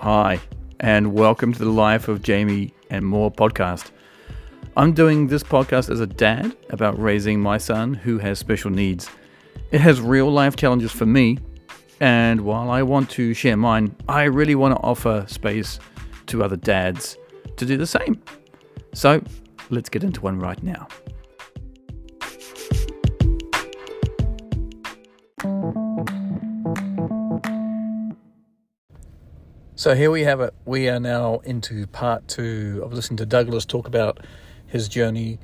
Hi, and welcome to the Life of Jamie and More podcast. I'm doing this podcast as a dad about raising my son who has special needs. It has real life challenges for me, and while I want to share mine, I really want to offer space to other dads to do the same. So let's get into one right now. So here we have it. We are now into part two of listening to Douglas talk about his journey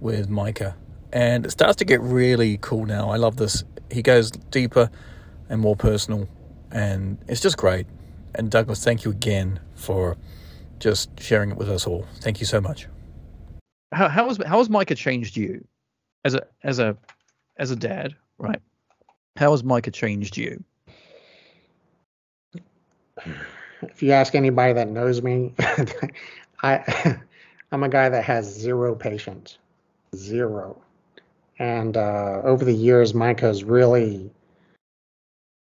with Micah. And it starts to get really cool now. I love this. He goes deeper and more personal, and it's just great. And Douglas, thank you again for just sharing it with us all. Thank you so much. How how has how has Micah changed you as a as a as a dad, right? How has Micah changed you? If you ask anybody that knows me, I I'm a guy that has zero patience, zero. And uh, over the years, Micah's really.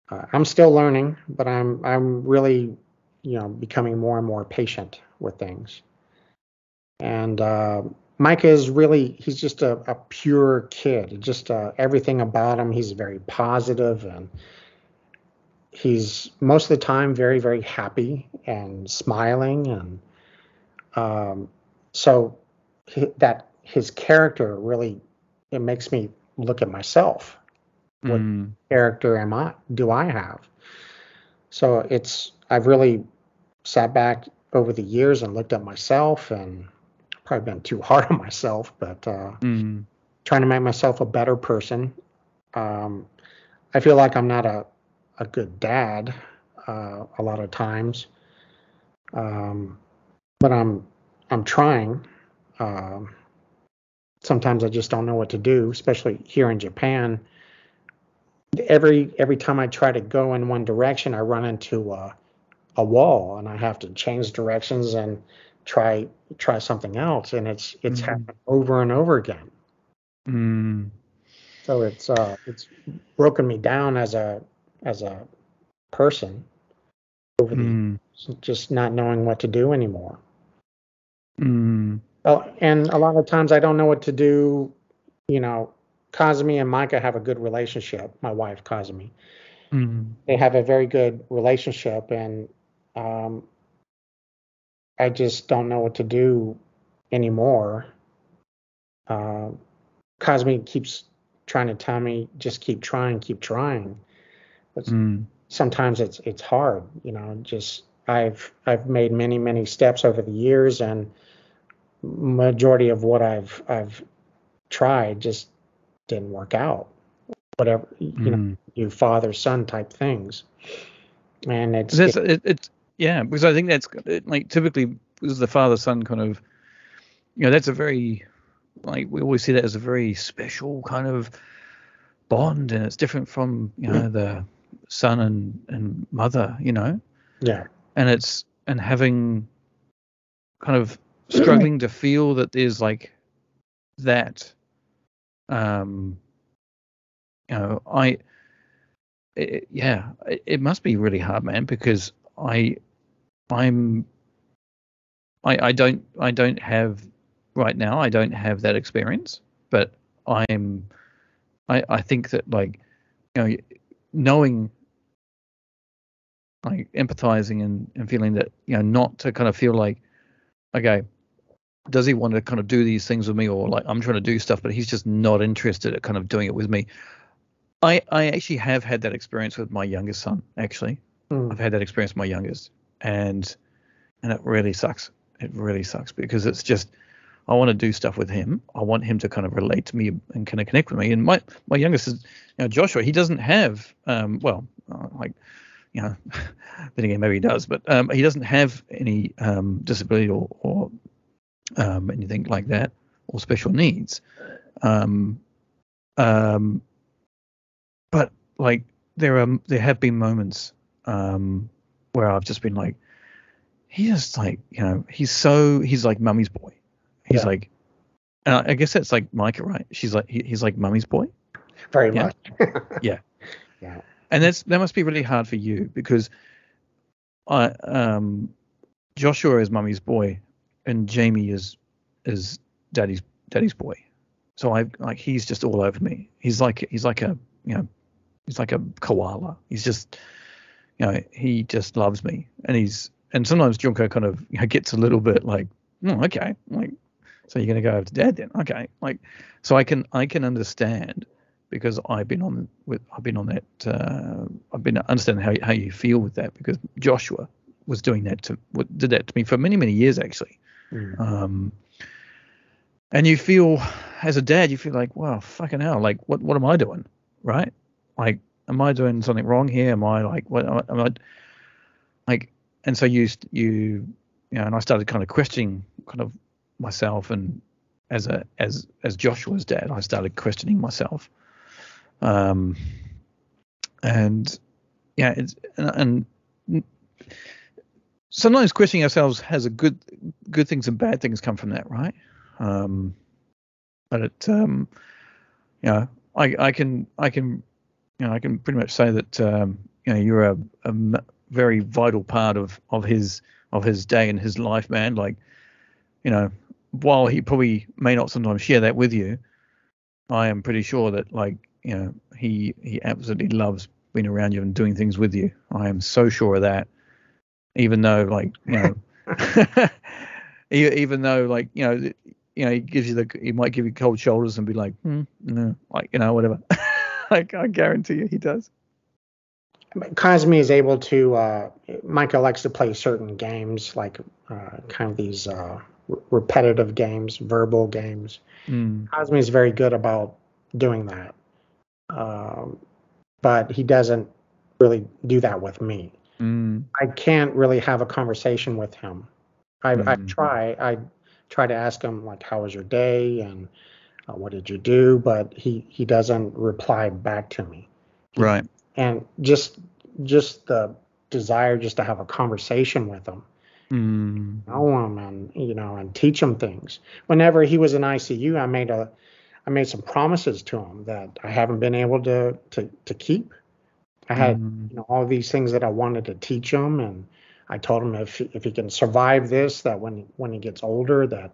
Uh, I'm still learning, but I'm I'm really, you know, becoming more and more patient with things. And uh, Micah is really he's just a, a pure kid. Just uh, everything about him, he's very positive and he's most of the time very very happy and smiling and um, so he, that his character really it makes me look at myself what Mm. character am i do i have so it's i've really sat back over the years and looked at myself and probably been too hard on myself but uh, Mm. trying to make myself a better person um, i feel like i'm not a, a good dad uh, a lot of times um, but i'm i'm trying um, sometimes i just don't know what to do especially here in japan every every time i try to go in one direction i run into a, a wall and i have to change directions and try try something else and it's it's Mhm. happened over and over again Mm. so it's uh it's broken me down as a as a person over the Mm. just not knowing what to do anymore Mm. well and a lot of times i don't know what to do you know Kazumi and Micah have a good relationship my wife Kazumi Mm. they have a very good relationship and um, I just don't know what to do anymore. Uh, Kazumi keeps trying to tell me just keep trying, keep trying. But Mm. sometimes it's it's hard, you know. Just I've I've made many many steps over the years, and majority of what I've I've tried just didn't work out. Whatever you know, Mm. you father son type things, and it's That's, it, it's yeah, because I think that's it, like typically is the father son kind of, you know, that's a very like we always see that as a very special kind of bond, and it's different from you know the son and and mother, you know, yeah. and it's and having kind of struggling to feel that there's like that um you know i it, yeah it, it must be really hard man because i i'm i i don't i don't have right now i don't have that experience but i'm i i think that like you know knowing like empathizing and, and feeling that you know not to kind of feel like okay does he want to kind of do these things with me or like i'm trying to do stuff but he's just not interested at kind of doing it with me. I i actually have had that experience with my youngest son actually. Mm. i've had that experience with my youngest and and it really sucks. It really sucks because it's just i want to do stuff with him. I want him to kind of relate to me and kind of connect with me. And my my youngest is you know joshua he doesn't have um well uh, like you know then again maybe he does but um he doesn't have any um disability or or um anything like that or special needs um um but like there are there have been moments um where I've just been like he's just like you know he's so he's like mummy's boy he's Yeah. like and I I guess that's like Micah right she's like he, he's like mummy's boy Very Yeah. much. Yeah. Yeah. And that's that must be really hard for you because I um, Joshua is mummy's boy, and Jamie is is daddy's daddy's boy. So I like he's just all over me. He's like he's like a you know he's like a koala. He's just you know he just loves me, and he's and sometimes Junko kind of you know, gets a little bit like oh, okay like so you're gonna go over to dad then okay like so I can I can understand because I've been on with I've been on that uh, I've been understanding how how you feel with that because Joshua was doing that to did that to me for many many years actually. Mm. Um, and you feel as a dad you feel like wow fucking hell like what what am I doing right like am I doing something wrong here am I like what am I like and so you you you know and I started kind of questioning kind of myself and as a as as Joshua's dad I started questioning myself um, and yeah, it's and, and sometimes questioning ourselves has a good good things and bad things come from that, right? Um, but it, um, you know, I I can I can you know I can pretty much say that um, you know you're a, a very vital part of of his of his day and his life, man. Like, you know, while he probably may not sometimes share that with you, I am pretty sure that like you know, he he absolutely loves being around you and doing things with you. I am so sure of that. Even though, like, you know, even though, like, you know, you know, he gives you the, he might give you cold shoulders and be like, hmm, no, like, you know, whatever. like, I guarantee you, he does. Kazumi is able to. Uh, Micah likes to play certain games, like uh, kind of these uh, repetitive games, verbal games. Mm. Kazumi is very good about doing that um, but he doesn't really do that with me. Mm. I can't really have a conversation with him. I, mm. I try. I try to ask him like, "How was your day?" and uh, "What did you do?" But he he doesn't reply back to me. Right. And just just the desire just to have a conversation with him. Mm. Know him and you know and teach him things. Whenever he was in ICU, I made a I made some promises to him that I haven't been able to to to keep. I had mm. you know all these things that I wanted to teach him, and I told him if if he can survive this, that when when he gets older, that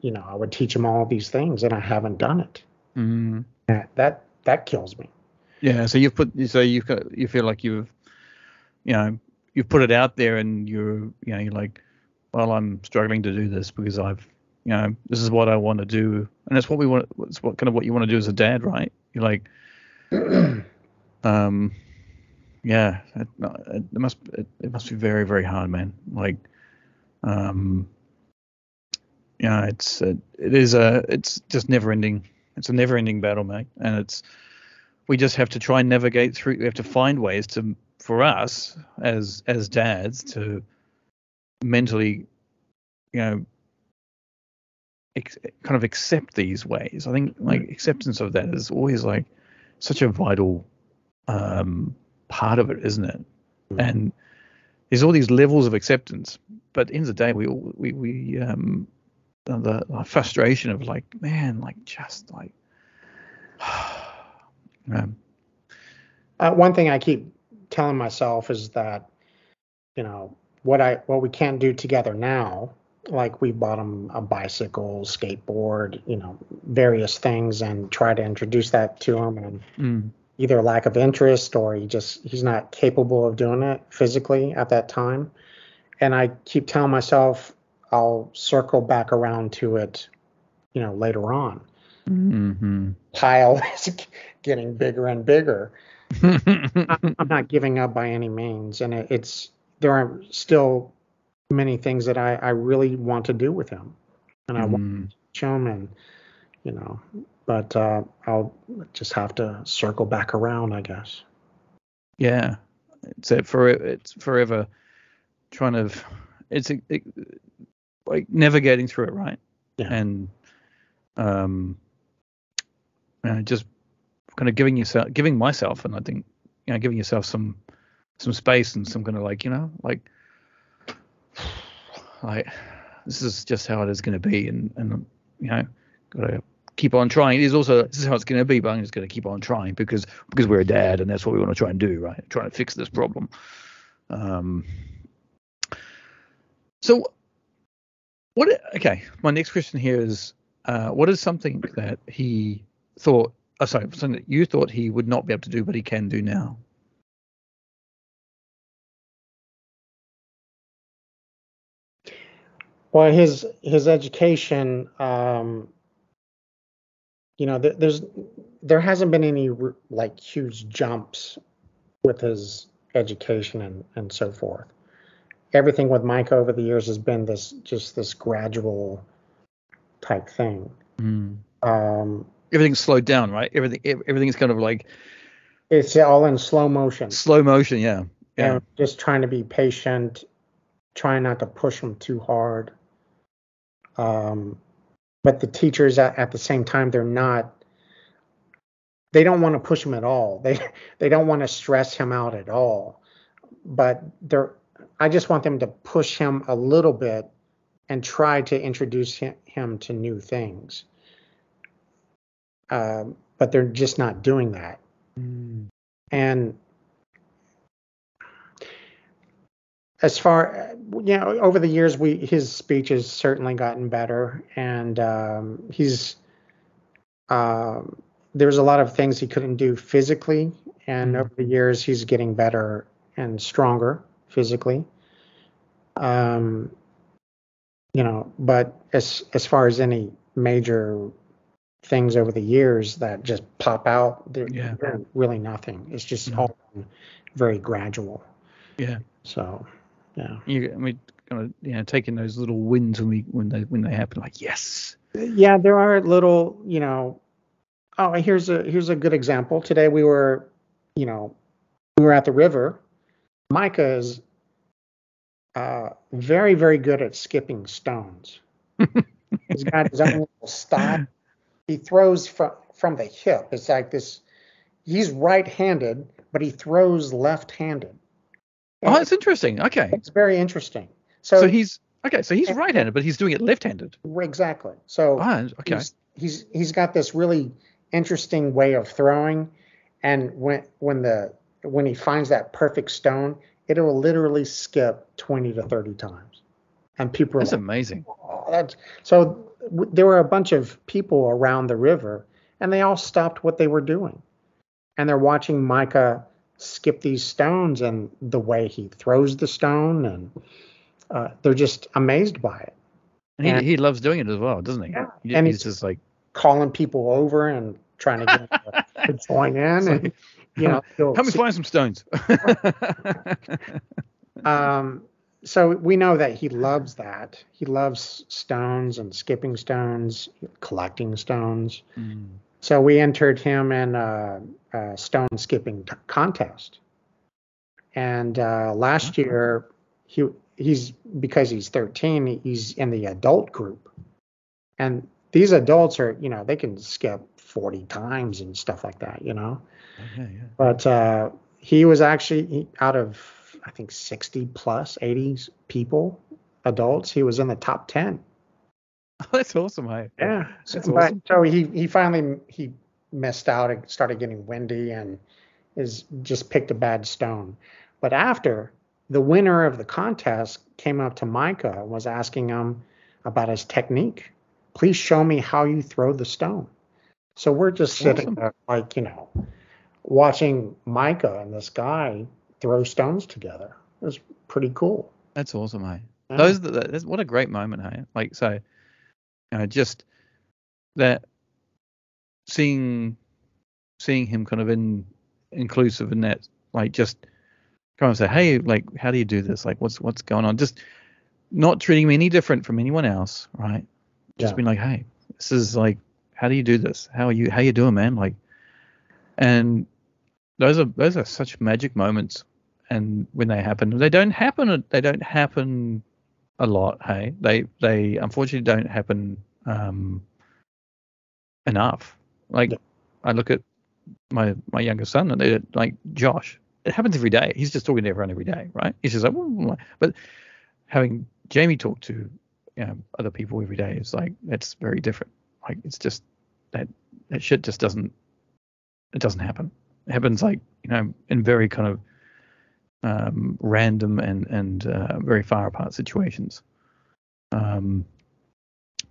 you know I would teach him all these things, and I haven't done it. Mm. That that that kills me. Yeah. So you've put so you you feel like you've you know you've put it out there, and you're you know you're like, well, I'm struggling to do this because I've you know, this is what I want to do, and that's what we want. It's what kind of what you want to do as a dad, right? You're like, um, yeah, it, it must it, it, must be very very hard, man. Like, um, yeah, it's it, it is a it's just never ending. It's a never ending battle, mate, and it's we just have to try and navigate through. We have to find ways to for us as as dads to mentally, you know, ex- kind of accept these ways. I think like mm. acceptance of that is always like such a vital um, part of it, isn't it? Mm. And there's all these levels of acceptance, but at the end of the day, we all we we um the, the frustration of like man, like just like um, uh, one thing I keep telling myself is that you know what I what we can't do together now like we bought him a bicycle, skateboard, you know, various things, and try to introduce that to him, and mm. either lack of interest or he just he's not capable of doing it physically at that time. And I keep telling myself I'll circle back around to it, you know, later on. Mm-hmm. Pile is getting bigger and bigger. I'm not giving up by any means, and it, it's there are still many things that I, I really want to do with him, and I mm. want to teach him, and you know, but uh, I'll just have to circle back around, I guess. Yeah, it's it for it's forever trying to it's it, like navigating through it, right? Yeah. And um, uh, just kind of giving yourself, giving myself, and I think you know, giving yourself some some space and some kind of like you know like like this is just how it is going to be, and and you know, got to keep on trying. It is also this is how it's going to be, but I'm just going to keep on trying because because we're a dad, and that's what we want to try and do, right? Trying to fix this problem. Um, So, what? Okay, my next question here is, uh, what is something that he thought? Oh, sorry, something that you thought he would not be able to do, but he can do now. Well, his his education, um, you know, th- there's there hasn't been any like huge jumps with his education and and so forth. Everything with Mike over the years has been this just this gradual type thing. Mm. Um, Everything's slowed down, right? Everything, ev- everything's kind of like it's all in slow motion. slow motion. Yeah, yeah. and just trying to be patient, trying not to push them too hard. Um, but the teachers at, at the same time, they're not. They don't want to push him at all. They they don't want to stress him out at all. But they're. I just want them to push him a little bit and try to introduce him, him to new things. Um, but they're just not doing that. Mm. And as far you know over the years we his speech has certainly gotten better and um, he's um, there's a lot of things he couldn't do physically and Mhm. over the years he's getting better and stronger physically um, you know but as as far as any major things over the years that just pop out they're, Yeah. really nothing it's just No. all very gradual Yeah. so yeah. You, I mean, kind of, you know, taking those little wins when we when they when they happen, like yes. yeah there are little you know oh here's a here's a good example. Today we were you know we were at the river. Micah is uh, very very good at skipping stones. He's got his own little style. He throws from from the hip. It's like this he's right-handed but he throws left-handed Oh, that's interesting. Okay. it's very interesting So, so, he's okay. So he's right-handed, but he's doing it left-handed. exactly so Ah, okay. he's, he's he's got this really interesting way of throwing and when when the when he finds that perfect stone it will literally skip 20 to 30 times and people are That's like, amazing. "Oh, that's so w- there were a bunch of people around the river and they all stopped what they were doing and they're watching micah skip these stones and the way he throws the stone and uh, they're just amazed by it And he, And- he loves doing it as well, doesn't he? Yeah. He- And he's he's- just like calling people over and trying to get them to, to join in It's and like, you know help me find some stones. um so we know that he loves that he loves stones and skipping stones collecting stones Mm. So we entered him in a, a stone skipping t- contest and uh last Okay. year he he's because he's 13 he's in the adult group and these adults are you know they can skip 40 times and stuff like that you know Okay, yeah. but uh, he was actually he- out of I think 60 plus 80 people, adults. He was in the top 10. That's awesome, hey. Yeah, That's but awesome. so he he finally he missed out and started getting windy and is just picked a bad stone. But after the winner of the contest came up to Micah and was asking him about his technique. Please show me how you throw the stone. So we're just sitting Awesome. there like, you know, watching Micah and this guy throw stones together. It was pretty cool. That's awesome, hey. Yeah. Those that's, what a great moment, hey. Like so, know, just that seeing seeing him kind of in inclusive in that, like just come and say, hey, like how do you do this? Like what's what's going on? Just not treating me any different from anyone else, right? Just Yeah. being like, hey, this is like, how do you do this? How are you how you doing, man? Like, and those are those are such magic moments, and when they happen, they don't happen. They don't happen a lot. Hey, they they unfortunately don't happen um, enough. Like Yeah. I look at my my younger son, and they like Josh. It happens every day. He's just talking to everyone every day, right? He's just like, but having Jamie talk to you know other people every day is like that's very different. Like it's just that that shit just doesn't it doesn't happen. It happens like you know in very kind of um, random and and uh, very far apart situations. Um,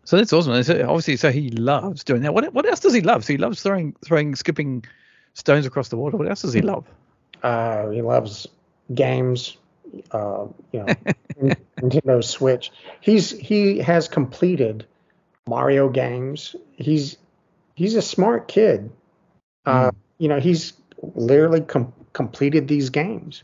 so that's awesome. So obviously, so he loves doing that. What what else does he love? So he loves throwing throwing skipping stones across the water. What else does he love? Uh, he loves games. Uh, you know, Nintendo Switch. He's he has completed Mario games. He's he's a smart kid. Uh, Mm. You know, he's literally com- completed these games,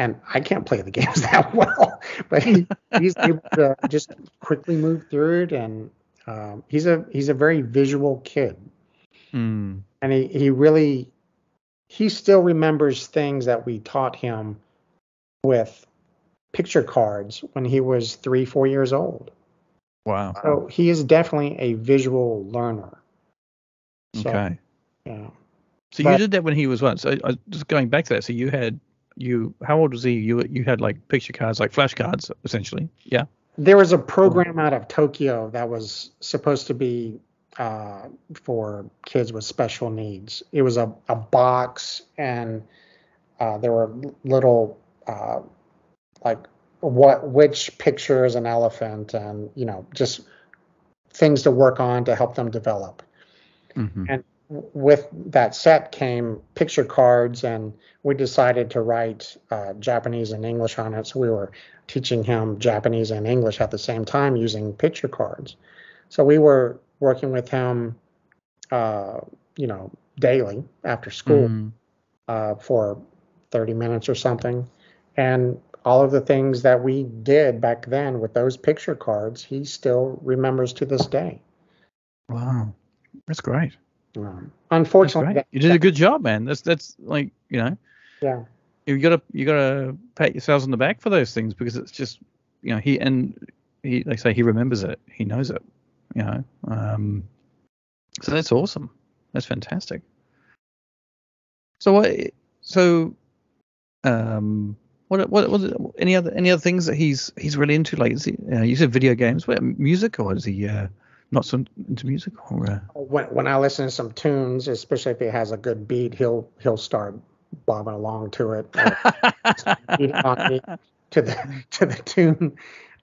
and I can't play the games that well, but he, he's able to just quickly move through it, and um, he's a he's a very visual kid, Mm. and he he really he still remembers things that we taught him with picture cards when he was three four years old. Wow. So he is definitely a visual learner. So, okay. Yeah. So but- you did that when he was what? So I, just going back to that. So you had you how old was he? You you had like picture cards, like flashcards, essentially. Yeah. There was a program out of Tokyo that was supposed to be uh, for kids with special needs. It was a, a box, and uh, there were little uh, like what which picture is an elephant, and you know just things to work on to help them develop. hmm And with that set came picture cards, and we decided to write uh, Japanese and English on it. So we were teaching him Japanese and English at the same time using picture cards. So we were working with him, uh, you know, daily after school Mm. uh, for 30 minutes or something. And all of the things that we did back then with those picture cards, he still remembers to this day. Wow. That's great. Um, unfortunately. You did a good job, man. That's that's like you know yeah. you gotta you gotta pat yourselves on the back for those things because it's just you know he and he they say he remembers it he knows it you know um so that's awesome that's fantastic so what so um what what what any other any other things that he's he's really into like is he, uh, you said video games what music or is he uh not so into music or uh, when when I listen to some tunes, especially if it has a good beat, he'll he'll start bobbing along to it, to the to the tune.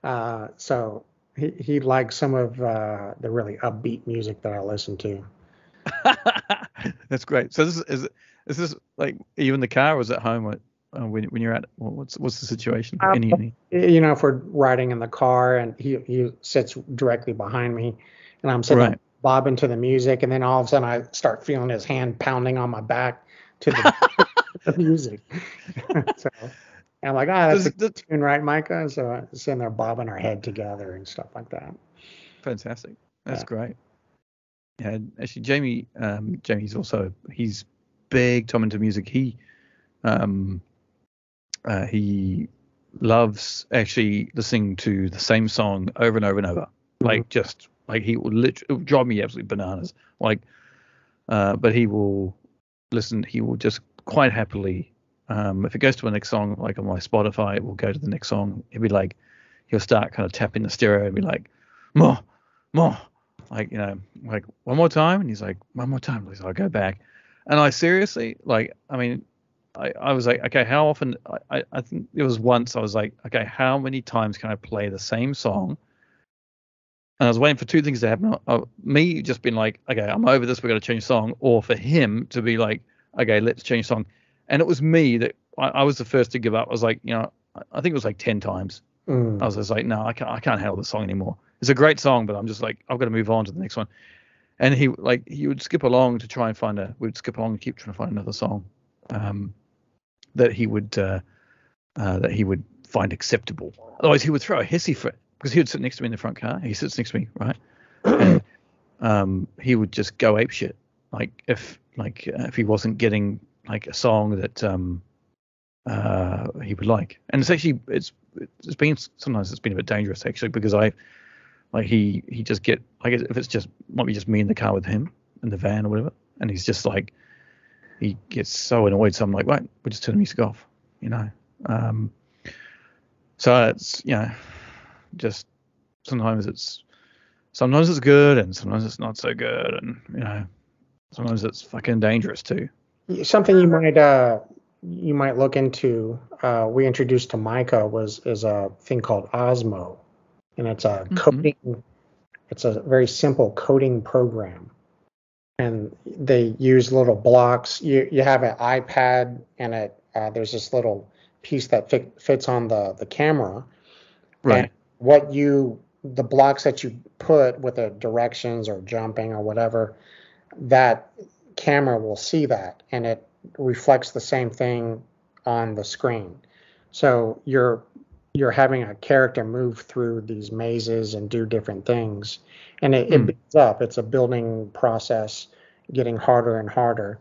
Uh, so he he likes some of uh, the really upbeat music that I listen to. That's great. So this is is, is this like are you in the car or is it home or, uh, when when you're at what's what's the situation? Um, any, any? You know, if we're riding in the car and he he sits directly behind me, and I'm sitting Right. bobbing to the music, and then all of a sudden I start feeling his hand pounding on my back to the, the music. so I'm like, ah, that's a tune, right, Micah? So I'm sitting there bobbing our head together and stuff like that. Fantastic. That's Yeah. great. Yeah, actually, Jamie. Um, Jamie's also he's big Tom into music. He, um, uh, he loves actually listening to the same song over and over and over. Like just like he will literally drive me absolutely bananas. Like, uh, but he will listen. He will just quite happily. Um, if it goes to the next song, like on my Spotify, it will go to the next song. He'll be like, he'll start kind of tapping the stereo and be like, more, more, like you know, like one more time, and he's like, one more time, please. I'll go back, and I seriously, like, I mean, I, I was like, okay, how often? I, I think it was once. I was like, okay, how many times can I play the same song? And I was waiting for two things to happen. Uh, me just being like, okay, I'm over this. We're gonna change song, or for him to be like, okay, let's change song. And it was me that I, I was the first to give up. I was like, you know, I- think it was like ten times. Mm. I was just like, no, I can't, I can't handle this song anymore. It's a great song, but I'm just like, I've got to move on to the next one. And he like he would skip along to try and find a, we'd skip along and keep trying to find another song, um, that he would, uh, uh, that he would find acceptable. Otherwise, he would throw a hissy fit because he would sit next to me in the front car. He sits next to me, right? and um, he would just go ape shit. Like if like uh, if he wasn't getting like a song that um uh he would like, and it's actually it's it's been sometimes it's been a bit dangerous actually because I like he he just get like if it's just might be just me in the car with him in the van or whatever, and he's just like he gets so annoyed. So I'm like, right, we'll just turn the music off, you know. Um, so it's you know just sometimes it's sometimes it's good and sometimes it's not so good and you know sometimes it's fucking dangerous too Something you might uh you might look into. Uh, we introduced to Micah was is a thing called Osmo. and it's a Mhm. coding. It's a very simple coding program, and they use little blocks. You you have an iPad, and it uh, there's this little piece that fit, fits on the the camera. Right. What you the blocks that you put with the directions or jumping or whatever, that camera will see that and it reflects the same thing on the screen. So you're you're having a character move through these mazes and do different things, and it, it Hmm. builds up. It's a building process, getting harder and harder.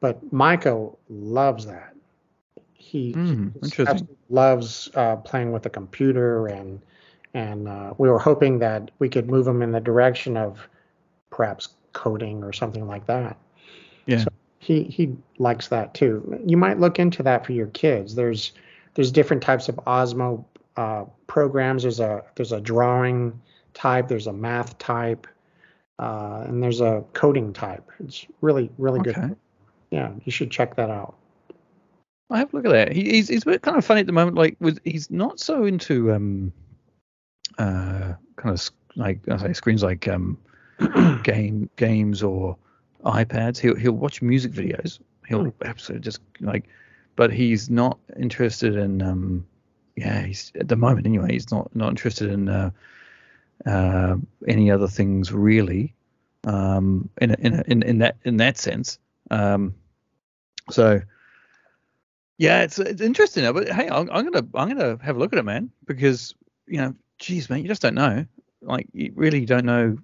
But Michael loves that. He, Hmm, he absolutely loves uh, playing with the computer, and and uh, we were hoping that we could move him in the direction of perhaps coding or something like that Yeah. So he he likes that too. You might look into that for your kids. There's there's different types of Osmo uh, programs. There's a there's a drawing type. There's a math type, uh, and there's a coding type. It's really really Okay. good. Yeah, you should check that out. I have a look at that. He, he's he's a bit kind of funny at the moment. Like with he's not so into um uh kind of like I say screens like um game games or iPads. He'll he'll watch music videos. He'll Hmm. absolutely just like, but he's not interested in um yeah he's at the moment anyway he's not not interested in uh, uh any other things really um in a, in a, in in that in that sense um so yeah, it's it's interesting. But hey, I'm, I'm gonna I'm gonna have a look at it, man, because you know, geez, man, you just don't know. Like, you really don't know.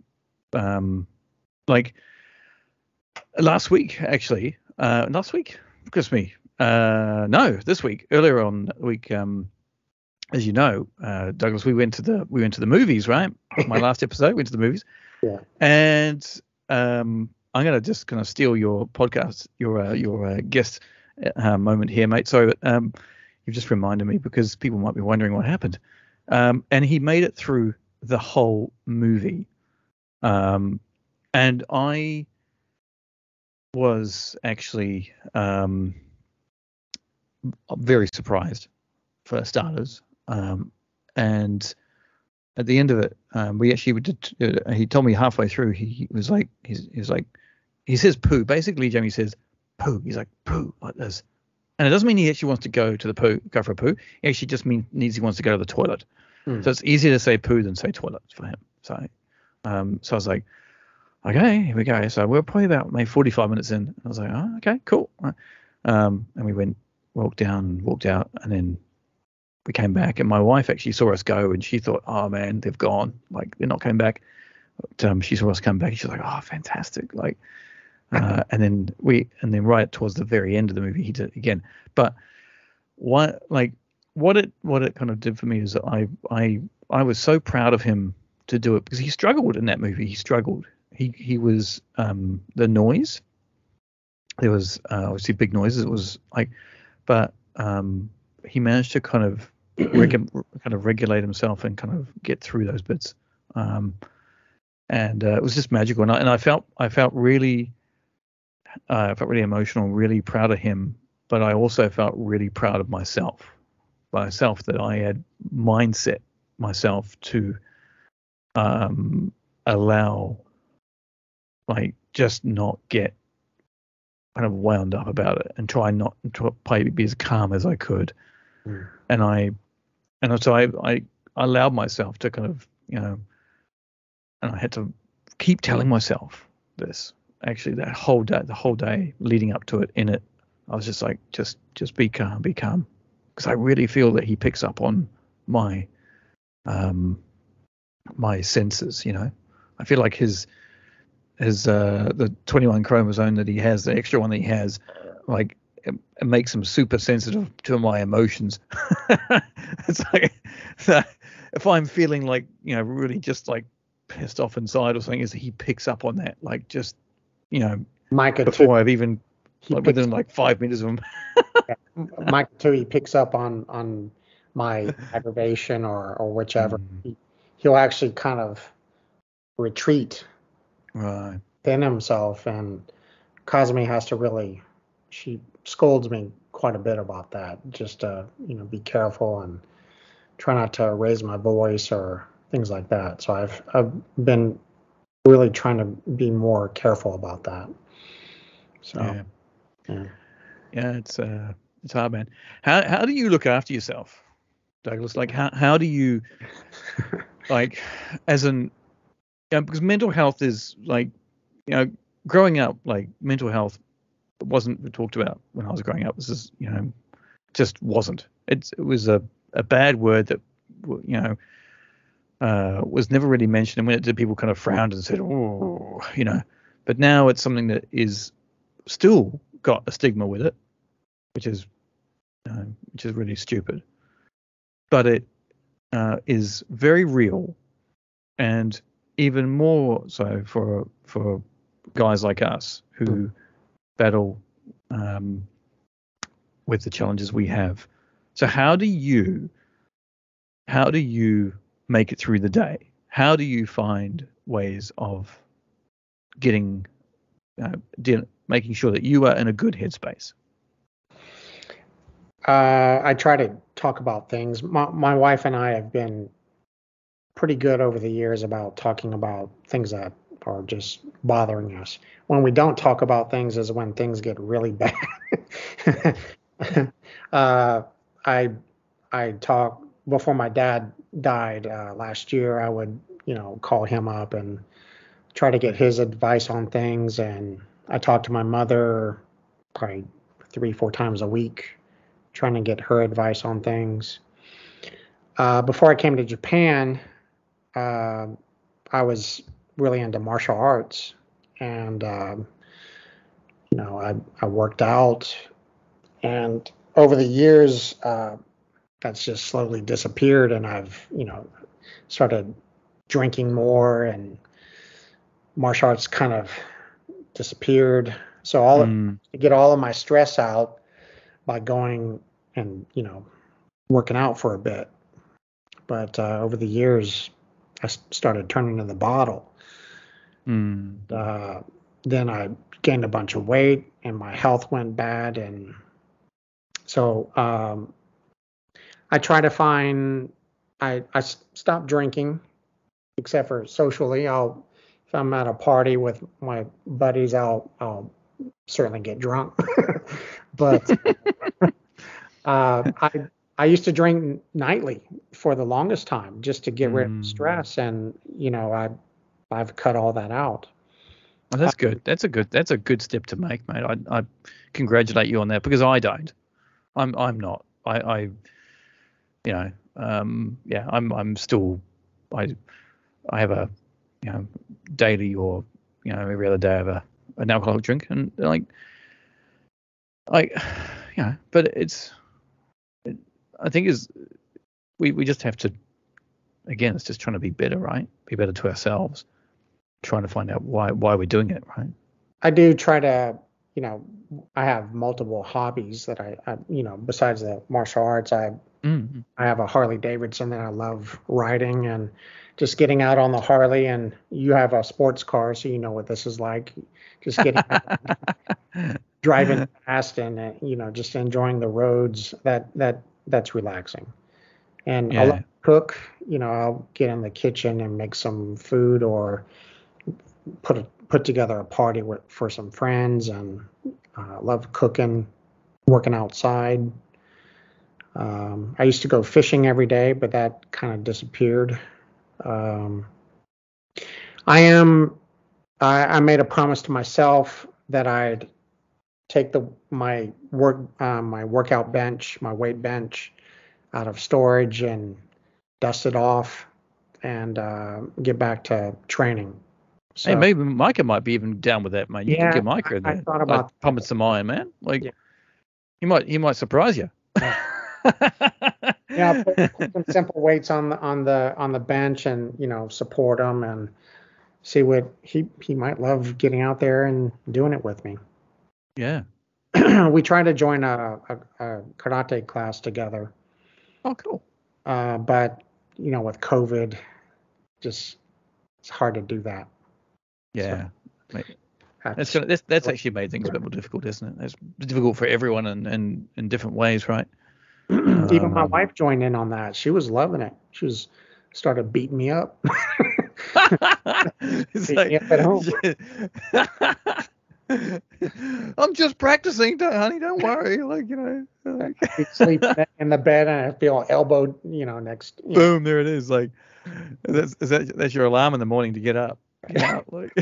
Um, like last week, actually, uh, last week, because me, uh, no, this week, earlier on the week, um, as you know, uh, Douglas, we went to the we went to the movies, right? My last episode, went to the movies. Yeah. And um, I'm gonna just kind of steal your podcast, your uh, your uh, guest uh, moment here, mate. Sorry, but um, you've just reminded me because people might be wondering what happened. Um, and he made it through the whole movie. Um, and I was actually um, very surprised for starters. Um, and at the end of it, um, we actually did. Uh, he told me halfway through. He, he was like, he's, he's like, he says poo. Basically, Jamie says poo. He's like poo like this, and it doesn't mean he actually wants to go to the poo, go for a poo. He actually just mean, means he wants to go to the toilet. Hmm. So it's easier to say poo than say toilet for him. So, um, so I was like, okay, here we go. So we're probably about maybe 45 minutes in. I was like, oh, okay, cool. Um, and we went, walked down, walked out, and then we came back. And my wife actually saw us go, and she thought, oh man, they've gone. Like they're not coming back. But, um, she saw us come back, and she's like, oh, fantastic. Like, uh, and then we, and then right towards the very end of the movie, he did it again. But what, like, what it, what it kind of did for me is that I, I, I was so proud of him to do it because he struggled in that movie. He struggled. He, he was, um, the noise. There was uh, obviously big noises. It was like, but um, he managed to kind of regu- kind of regulate himself and kind of get through those bits. Um, and uh, it was just magical. And I, and I felt I felt really uh, I felt really emotional, really proud of him. But I also felt really proud of myself, myself that I had mindset myself to um, allow, like, just not get kind of wound up about it and try not to play be as calm as I could. Mm. And I, and so I, I allowed myself to kind of, you know, and I had to keep telling myself this. Actually, that whole day, the whole day leading up to it, in it, I was just like, just, just be calm, be calm, because I really feel that he picks up on my, um, my senses. You know, I feel like his, his, uh, the 21 chromosome that he has, the extra one that he has, like it, it makes him super sensitive to my emotions. it's like if I'm feeling like you know really just like pissed off inside or something, is he picks up on that like just you know Micah too. before I've even like within like five minutes of him. Micah too. He picks up on on my aggravation or or whichever. Mm. He, he'll actually kind of retreat Right. within himself, and Kazumi has to really. She scolds me quite a bit about that. Just to you know be careful and try not to raise my voice or things like that. So I've I've been really trying to be more careful about that. So Yeah. yeah. Yeah, it's uh, it's hard, man. How how do you look after yourself, Douglas? Like, how how do you like, as an, yeah, because mental health is like, you know, growing up, like mental health wasn't talked about when I was growing up. This is, you know, just wasn't. It's it was a a bad word that, you know, uh, was never really mentioned. And when it did, people kind of frowned and said, oh, you know. But now it's something that is still got a stigma with it, which is uh, which is really stupid. But it uh, is very real, and even more so for for guys like us who Mm. battle um, with the challenges we have. So how do you how do you make it through the day? How do you find ways of getting uh, de- making sure that you are in a good headspace? Uh, I try to talk about things. My, my wife and I have been pretty good over the years about talking about things that are just bothering us. When we don't talk about things is when things get really bad. uh, I I talk before my dad died uh, last year. I would you know call him up and try to get his advice on things. And I talk to my mother probably three four times a week trying to get her advice on things. Uh, before I came to Japan, uh, I was really into martial arts, and um, you know, I I worked out, and over the years, uh, that's just slowly disappeared, and I've you know started drinking more, and martial arts kind of disappeared. So all of, Mm, to get all of my stress out by going and you know working out for a bit. But uh, over the years I started turning to the bottle. Mm, uh, then i gained a bunch of weight and my health went bad and so um, i try to find I I stop drinking except for socially i'll if i'm at a party with my buddies i'll i'll certainly get drunk but uh, I I used to drink nightly for the longest time just to get rid of Mm. stress, and you know I I've cut all that out. Well, that's good. That's a good. That's a good step to make, mate. I, I congratulate you on that because I don't. I'm. I'm not. I. I you know. Um. Yeah. I'm. I'm still. I. I have a. You know, daily or you know every other day I have a an alcoholic drink and like. I. You know, but it's. It, I think is. We we just have to. Again, it's just trying to be better, right? Be better to ourselves. Trying to find out why why we're doing it, right? I do try to, you know, I have multiple hobbies that I, I you know, besides the martial arts, I Mm. I have a Harley Davidson that I love riding and just getting out on the Harley. And you have a sports car, so you know what this is like. Just getting driving fast and uh, you know just enjoying the roads. That that that's relaxing. And I Yeah. love to cook. You know, I'll get in the kitchen and make some food or put a, put together a party for some friends. And uh, love cooking, working outside. Um, I used to go fishing every day, but that kind of disappeared. Um, I am. I, I made a promise to myself that I'd take the my work uh, my workout bench, my weight bench, out of storage and dust it off, and uh, get back to training. So, Hey, maybe Micah might be even down with that, mate. You Yeah, can get Micah I- I thought about that. pumping some iron, man. Like Yeah. he might he might surprise you. yeah, put, put some simple weights on the on the on the bench and you know support him and see what he he might love getting out there and doing it with me. yeah. we tried to join a, a, a karate class together, Oh, cool. uh, but you know with COVID, just it's hard to do that. Yeah. Mate, That's- gonna that's, that's actually made things a bit more difficult, isn't it? It's difficult for everyone in, in, in different ways, right? Even my Um, wife joined in on that. She was loving it. She was started beating me up. it's Beat me up at home. I'm just practicing, honey. Don't worry. Like you know, like, sleep in the bed and I feel elbowed, you know, next. You know, boom, there it is. Like that's is that that's your alarm in the morning to get up. Out. Like.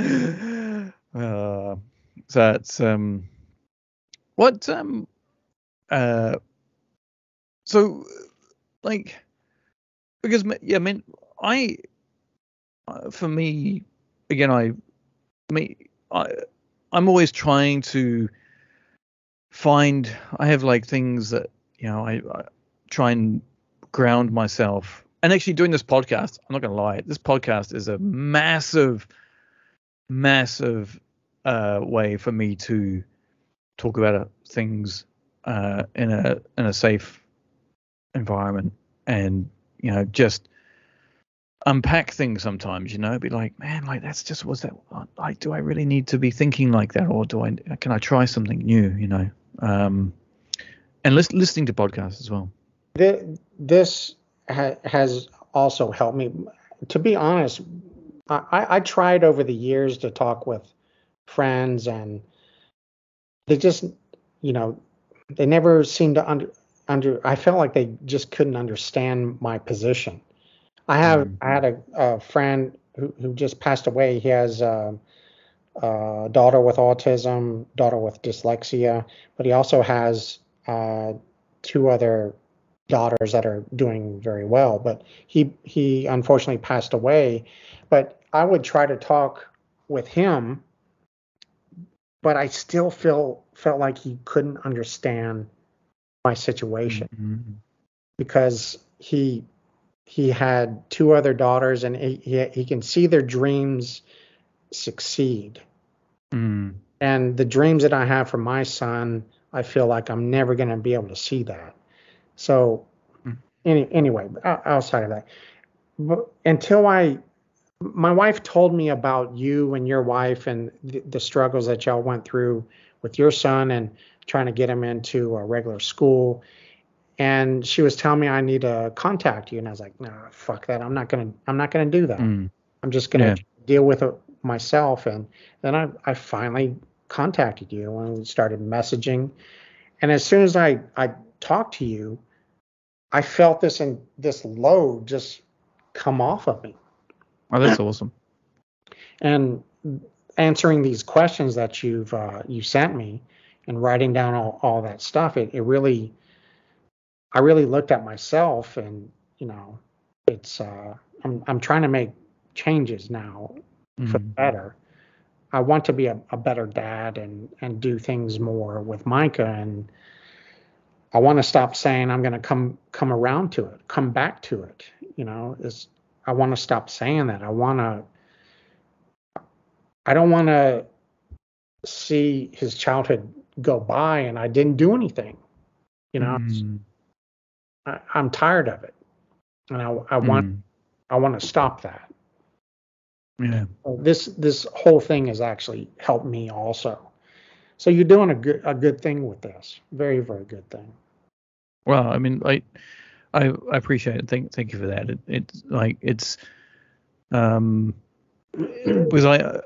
uh, so it's um, what um, uh, so like because yeah, I mean, I uh, for me again, I me I I'm always trying to find. I have like things that you know I, I try and ground myself. And actually, doing this podcast, I'm not going to lie, this podcast is a massive, massive uh, way for me to talk about things uh, in a in a safe environment, and you know, just unpack things sometimes. You know, be like, man, like that's just was that like, do I really need to be thinking like that, or do I can I try something new? You know, um, and lis- listening to podcasts as well. Thi- this ha- has also helped me. To be honest, I, I tried over the years to talk with friends, and they just, you know, they never seemed to under under. I felt like they just couldn't understand my position. I have Mm. I had a, a friend who who just passed away. He has. Uh, a daughter with autism, daughter with dyslexia, but he also has uh, two other daughters that are doing very well. But he he unfortunately passed away. But I would try to talk with him, but I still feel felt like he couldn't understand my situation Mhm. because he he had two other daughters and he he, he can see their dreams succeed. Mm. And the dreams that I have for my son, I feel like I'm never going to be able to see that. So, Mm. any, anyway, outside of that, but until I, my wife told me about you and your wife and the, the struggles that y'all went through with your son and trying to get him into a regular school. And she was telling me I need to contact you, and I was like, "Nah, fuck that. I'm not gonna. I'm not gonna do that. Mm. I'm just gonna Yeah. deal with it myself. And then I, I finally contacted you and we started messaging. And as soon as I, I talked to you, I felt this and this load just come off of me. Oh, that's awesome. And answering these questions that you've uh, you sent me and writing down all, all that stuff, it, it really I really looked at myself and you know it's uh, I'm I'm trying to make changes now for the Mm. better. I want to be a, a better dad and and do things more with Micah and I want to stop saying I'm going to come come around to it, come back to it. You know, is I want to stop saying that. I want to. I don't want to see his childhood go by and I didn't do anything. You know, Mm. I, I'm tired of it, and I I want Mm. I want to stop that. Yeah. this this whole thing has actually helped me also. So you're doing a good a good thing with this. Very very good thing. Well, I mean, I, I, I appreciate it. Thank, thank you for that. It, it's like it's, um, because I,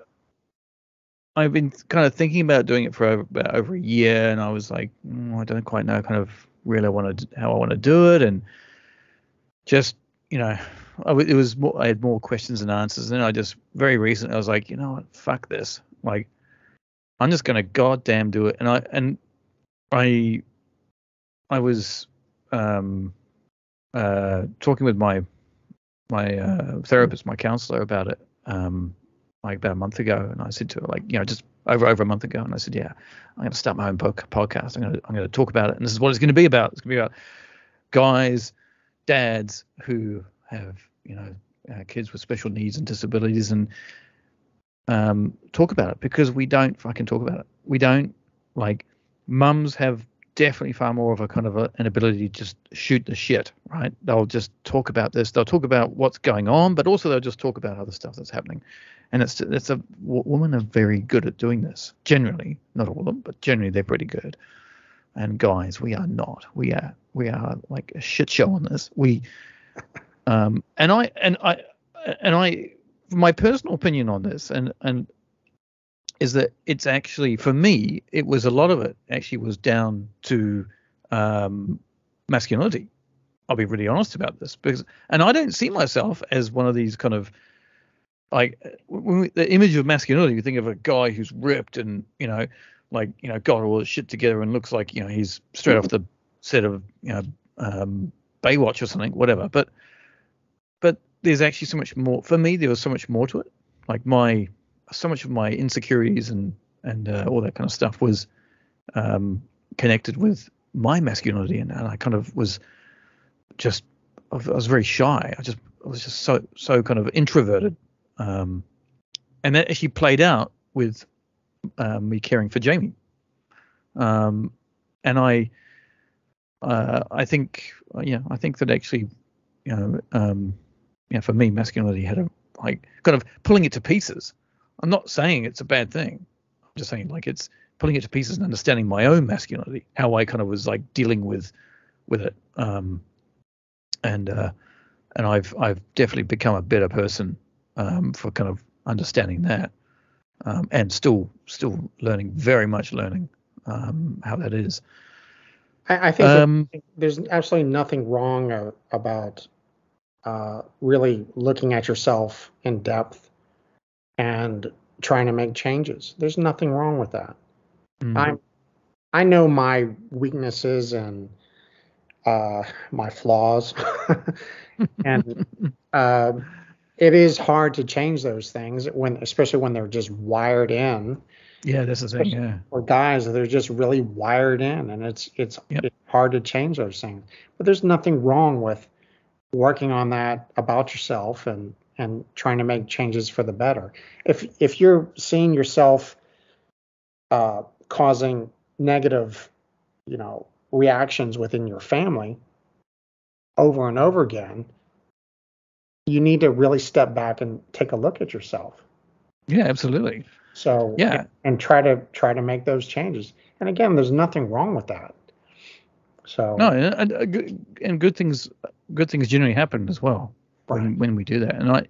I've been kind of thinking about doing it for over, about over a year, and I was like, mm, I don't quite know, kind of really want to how I want to do it, and just you know, I, it was more, I had more questions than answers, and I just very recently I was like, you know what, fuck this, like, I'm just gonna goddamn do it, and I and I, I was um, uh, talking with my my uh, therapist, my counselor about it, um, like about a month ago, and I said to her, like, you know, just over over a month ago, and I said, yeah, I'm to start my own po- podcast. I'm to I'm to talk about it, and this is what it's to be about. It's to be about guys, dads who have you know uh, kids with special needs and disabilities, and um, talk about it because we don't fucking talk about it. We don't like mums have definitely far more of a kind of a, an ability to just shoot the shit, right? They'll just talk about this. They'll talk about what's going on, but also they'll just talk about other stuff that's happening. And it's it's a w- women are very good at doing this. Generally, not all of them, but generally they're pretty good. And guys, we are not. We are we are like a shit show on this. We um, and I and I and I my personal opinion on this and and is that it's actually for me it was a lot of it actually was down to um, masculinity. I'll be really honest about this because and I don't see myself as one of these kind of like we, the image of masculinity. You think of a guy who's ripped and you know like you know got all his shit together and looks like you know he's straight off the set of you know um, Baywatch or something, whatever. But there's actually so much more for me. There was so much more to it. Like my so much of my insecurities and and uh, all that kind of stuff was um, connected with my masculinity, and, and I kind of was just I was very shy. I just I was just so so kind of introverted, um, and that actually played out with uh, me caring for Jamie. Um, and I uh, I think yeah I think that actually you know um, you know for me masculinity had a like kind of pulling it to pieces. I'm not saying it's a bad thing. I'm just saying like it's pulling it to pieces and understanding my own masculinity, how I kind of was like dealing with with it. Um, and uh, and I've I've definitely become a better person um, for kind of understanding that, um, and still still learning, very much learning um, how that is. I, I think um, there's absolutely nothing wrong uh, about uh, really looking at yourself in depth and trying to make changes. There's nothing wrong with that. Mm-hmm. I I know my weaknesses and uh, my flaws, and uh, it is hard to change those things when, especially when they're just wired in. Yeah, this is it. Yeah. Or guys, they're just really wired in, and it's it's, yep. it's hard to change those things. But there's nothing wrong with working on that about yourself and and trying to make changes for the better. If if you're seeing yourself uh, causing negative, you know, reactions within your family over and over again, you need to really step back and take a look at yourself. Yeah, absolutely. So yeah, and, and try to try to make those changes. And again, there's nothing wrong with that. So no, and, and, and good things good things generally happen as well right. when when we do that. And I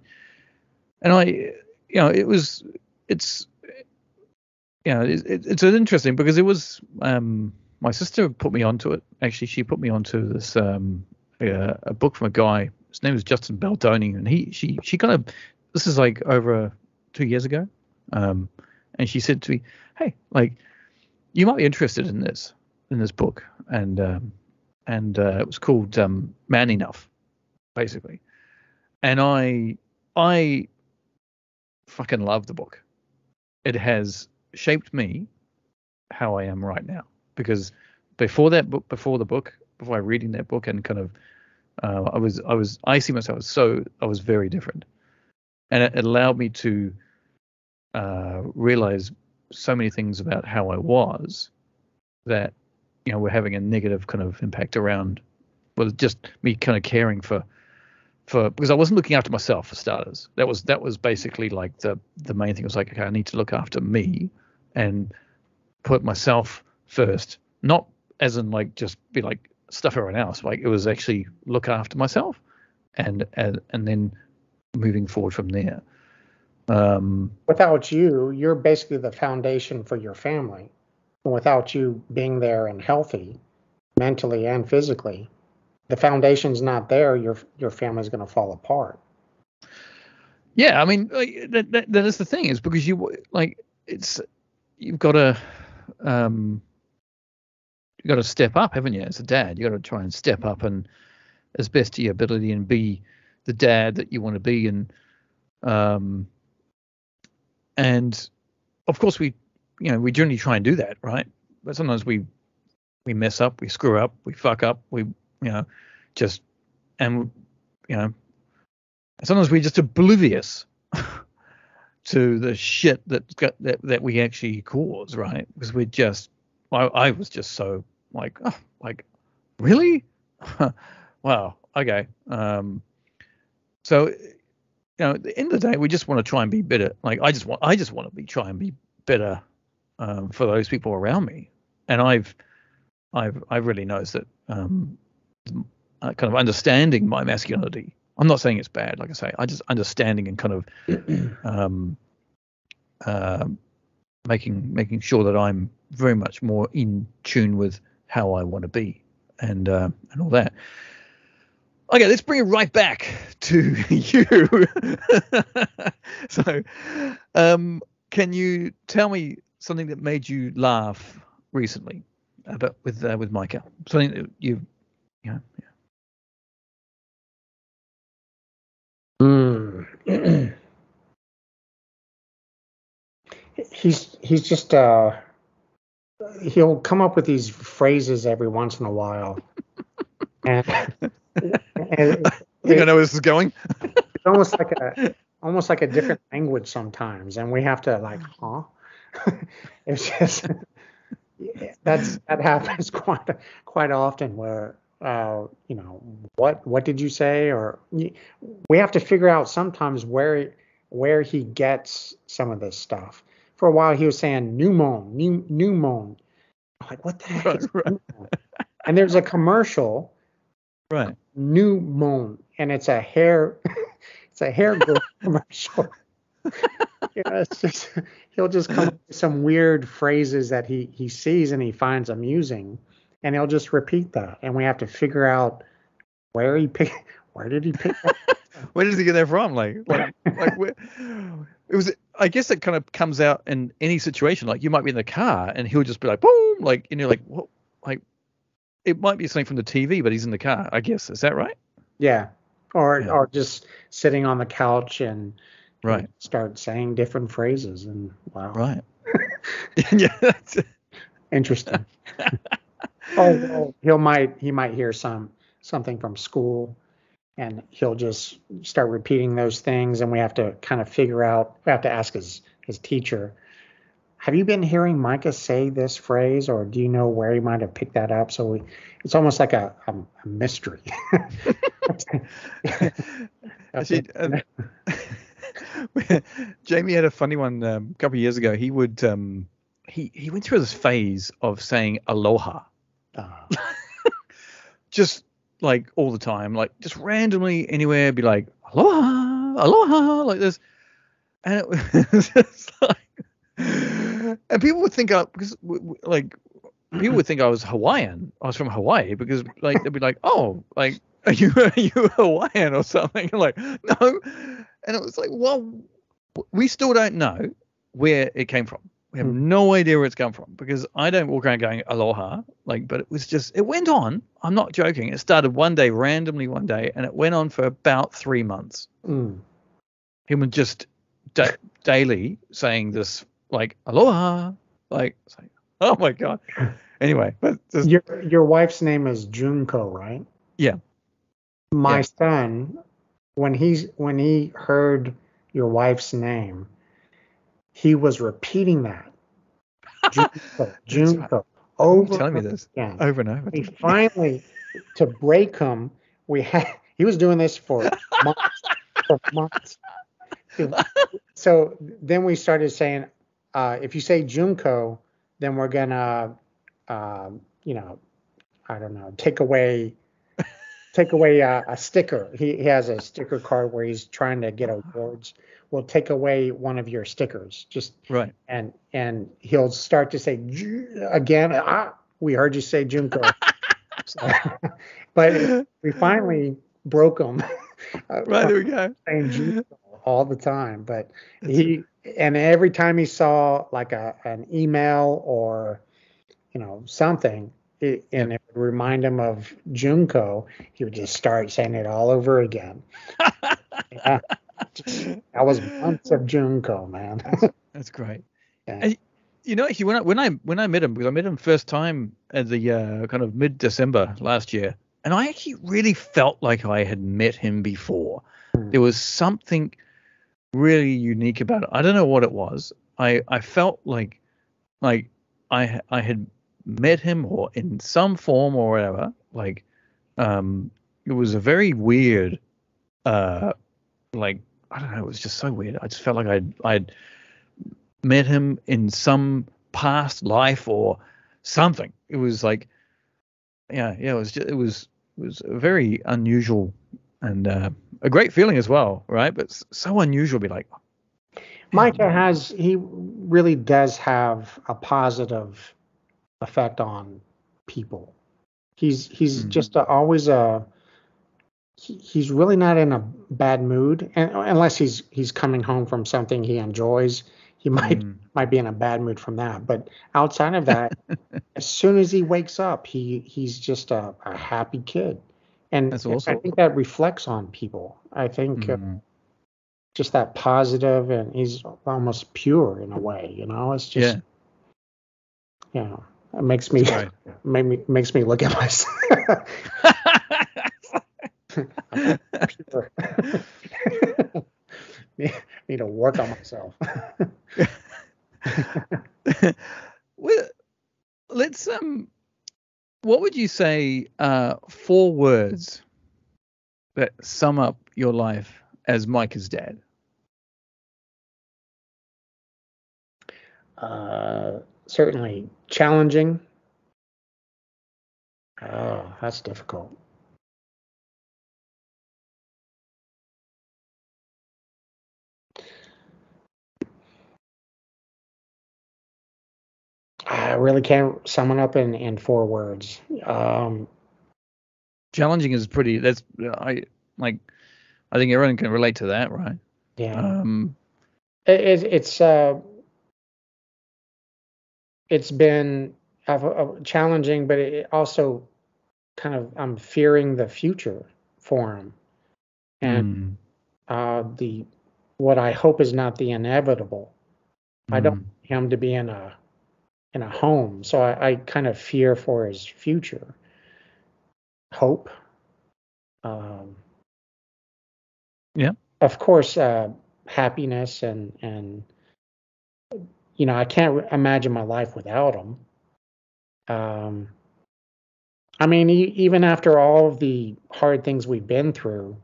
and I you know it was it's you know it, it's interesting because it was um my sister put me onto it. Actually, she put me onto this um, a, a book from a guy. His name is Justin Baldoni, and he she she kind of this is like over two years ago, um, and she said to me, "Hey, like you might be interested in this in this book," and um, and uh, it was called um, Man Enough, basically, and I I fucking love the book. It has shaped me how I am right now because before that book, before the book, before reading that book and kind of, uh, I was, I was, I see myself as so, I was very different, and it, allowed me to uh, realize so many things about how I was that, you know, were having a negative kind of impact around, well, just me kind of caring for, for because I wasn't looking after myself for starters. That was that was basically like the the main thing. It was like, okay, I need to look after me and put myself first, not as in like just be like stuff everyone else. Like it was actually look after myself, and and and then moving forward from there. Um, without you, you're basically the foundation for your family. Without you being there and healthy, mentally and physically, the foundation's not there. Your your family's going to fall apart. Yeah, I mean like, that, that that is the thing is because you like it's you've got to um, you got to step up, haven't you? As a dad, you got to try and step up and as best to your ability and be the dad that you want to be, and um, and of course we, you know, we generally try and do that, right? But sometimes we we mess up, we screw up, we fuck up, we you know, just and you know, sometimes we're just oblivious to the shit that got, that that we actually cause, right? Because we're just, I, I was just so like, oh, like, really? wow. Okay. Um. So, you know, at the end of the day, we just want to try and be better. Like, I just want, I just want to be try and be better um, for those people around me. And I've, I've, I've really noticed that um, uh, kind of understanding my masculinity. I'm not saying it's bad, like I say, I just understanding and kind of um, uh, making making sure that I'm very much more in tune with how I want to be and uh, and all that. Okay, let's bring it right back to you. so, um, can you tell me something that made you laugh recently about with uh, with Micah? Something that you, you know, yeah. Mm. he's he's just uh he'll come up with these phrases every once in a while and, and I think I know where this is going. it's almost like a almost like a different language sometimes and we have to like huh it's just that's that happens quite quite often where uh, you know what what did you say? Or we have to figure out sometimes where where he gets some of this stuff. For a while he was saying pneumon new pneumon like what the heck right, right. and there's a commercial right. pneumon and it's a hair it's a hair growth commercial. Yeah it's just he'll just come up with some weird phrases that he he sees and he finds amusing and he'll just repeat that. And we have to figure out where he pick where did he pick that where did he get that from? Like like, like where, it was i guess it kind of comes out in any situation. Like you might be in the car and he'll just be like boom like and you're like what like it might be something from the tv but he's in the car i guess. Is that right? Yeah. Or yeah. or just sitting on the couch and right. start saying different phrases and wow. Right. Yeah. Interesting. Oh well, he'll might he might hear some something from school and he'll just start repeating those things and we have to kind of figure out we have to ask his his teacher have you been hearing micah say this phrase or do you know where he might have picked that up? So we, it's almost like a, a, a mystery. Actually, um, jamie had a funny one um, a couple of years ago he would um, he he went through this phase of saying aloha uh. just like all the time, like just randomly anywhere, be like aloha, aloha, like this, and it was just like, and people would think I because like people would think I was Hawaiian. I was from Hawaii because like they'd be like, oh, like are you are you Hawaiian or something? I'm like no, and it was like, well, we still don't know where it came from. We have hmm. no idea where it's come from because I don't walk around going aloha. Like, but it was just, it went on. I'm not joking. It started one day, randomly one day, and it went on for about three months. Mm. Him was just da- daily saying this, like, aloha. Like, like, oh my God. Anyway, but just, your, your wife's name is Junko, right? Yeah. My yeah. son, when he's, when he heard your wife's name, he was repeating that. Junko, Junko, over telling me this again. over and over. We finally, to break him, we had he was doing this for months, for months. So then we started saying, uh, if you say Junko, then we're gonna, uh, you know, I don't know, take away, take away a, a sticker. He, he has a sticker card where he's trying to get awards We'll take away one of your stickers. Just right. And and he'll start to say again. Ah, we heard you say Junko. so, but we finally broke him. Right there we go. Saying Junko all the time, but he and every time he saw like a an email or you know something. It, and it would remind him of Junko, he would just start saying it all over again. yeah that was months of Junko, man. that's, that's great. Yeah. And, you know, actually, when I when I when I met him, because I met him first time at the uh, kind of mid December last year, and I actually really felt like I had met him before. Hmm. There was something really unique about it. I don't know what it was. I I felt like like I I had met him or in some form or whatever. Like um, it was a very weird uh like I don't know, it was just so weird. I just felt like I'd I'd met him in some past life or something. It was like yeah, yeah, it was just, it was was a very unusual and uh, a great feeling as well, right? But so unusual to be like, Micah has he really does have a positive effect on people. He's he's Mm. just a, always a he, he's really not in a bad mood and, unless he's he's coming home from something he enjoys. He might mm, might be in a bad mood from that, but outside of that, as soon as he wakes up, he he's just a, a happy kid, and That's I think that reflects on people. I think uh, mm, just that positive and he's almost pure in a way you know it's just yeah, you know it makes me Right. make me makes me look at myself pure. need, need to work on myself well, let's um, what would you say uh four words that sum up your life as Micah's dad? uh certainly challenging oh that's difficult I really can't sum it up in, in four words. Um, Challenging is pretty. That's I like. I think everyone can relate to that, right? yeah, Um, it, it, it's uh, it's been uh, uh, challenging, but it also kind of I'm fearing the future for him, and mm, uh, the what I hope is not the inevitable. I don't mm, want him to be in a in a home, so I, I kind of fear for his future. Hope. Um, Yeah. Of course, uh, happiness and and you know I can't re- imagine my life without him. Um, I mean, e- even after all of the hard things we've been through,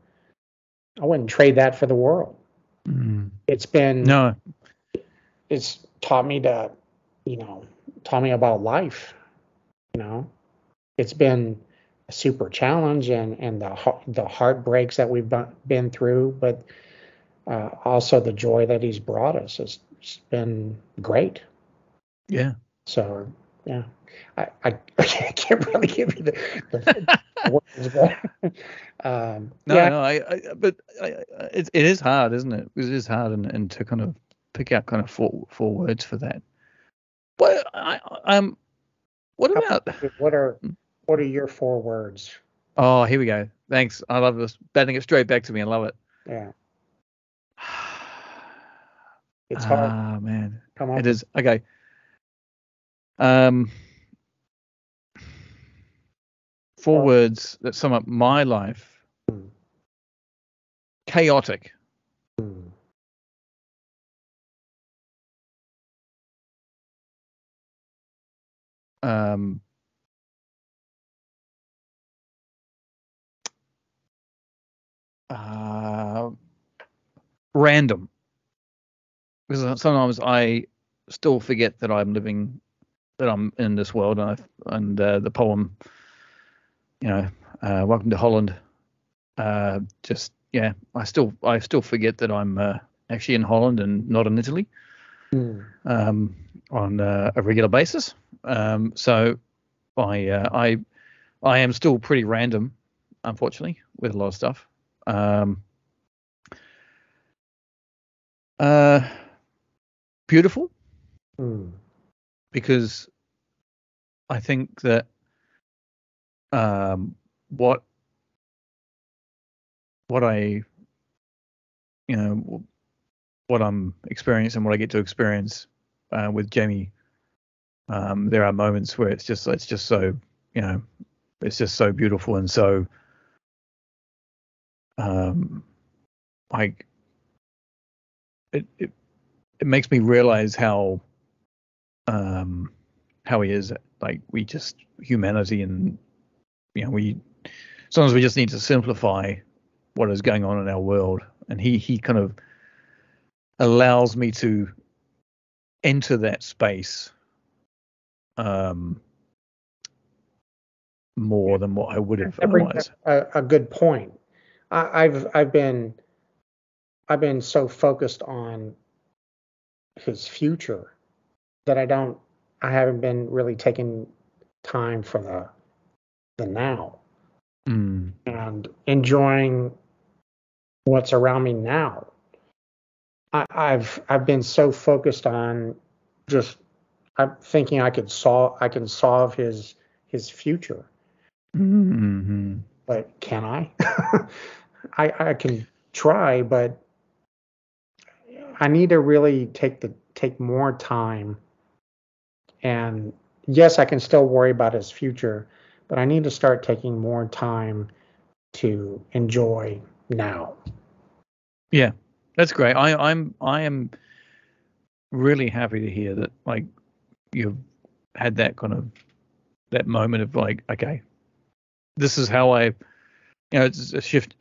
I wouldn't trade that for the world. mm. It's been No, it's taught me to, you know, taught me about life. You know, it's been a super challenge and and the the heartbreaks that we've been through, but uh, also the joy that he's brought us has it's been great. yeah. So yeah, I I, I can't really give you the, the words, but um, No, yeah, no, I, I but I, it, it is hard, isn't it? It is hard, and, and to kind of pick out kind of four four words for that. But I, I- um, what about? what are what are your four words? Oh, here we go. Thanks. I love this. Batting it straight back to me. I love it. Yeah, it's hard. Ah, man, Come on. it is. Okay. Um, four Oh. words that sum up my life. Hmm. Chaotic. Hmm. Um, uh, random. Because sometimes I still forget that I'm living, that I'm in this world, and, I, and uh, the poem, you know, uh, "Welcome to Holland," uh, just yeah, I still I still forget that I'm uh, actually in Holland and not in Italy Hmm. um, on uh, a regular basis. Um, so I uh, I I am still pretty random, unfortunately, with a lot of stuff. Um, uh, beautiful Hmm. because I think that um, what what I you know what I'm experiencing, what I get to experience uh, with Jamie, um, there are moments where it's just it's just so you know it's just so beautiful and so um, like it, it it makes me realize how um how he is like we just humanity and you know we sometimes we just need to simplify what is going on in our world and he he kind of allows me to enter that space um more than what I would have otherwise. a, a good point. I, I've I've been I've been so focused on his future that I don't I haven't been really taking time for the the now Mm, and enjoying what's around me now. I, I've I've been so focused on just I'm thinking I could solve I can solve his his future, mhm. but can I? I I can try, but I need to really take the take more time. And yes, I can still worry about his future, but I need to start taking more time to enjoy now. Yeah, that's great. I, I'm I am really happy to hear that like you've had that kind of that moment of like, okay, this is how I, you know, it's a shift.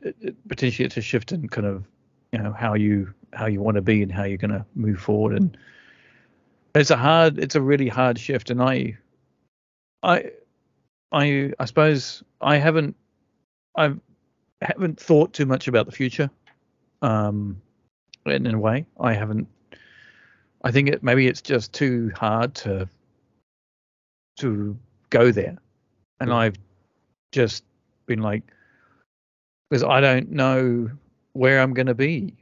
Potentially, it's a shift in kind of you know how you how you want to be and how you're going to move forward. And it's a hard, it's a really hard shift. And I, I, I, I suppose I haven't, I haven't thought too much about the future um in, in a way i haven't i think it maybe it's just too hard to to go there and i've just been like because i don't know where i'm going to be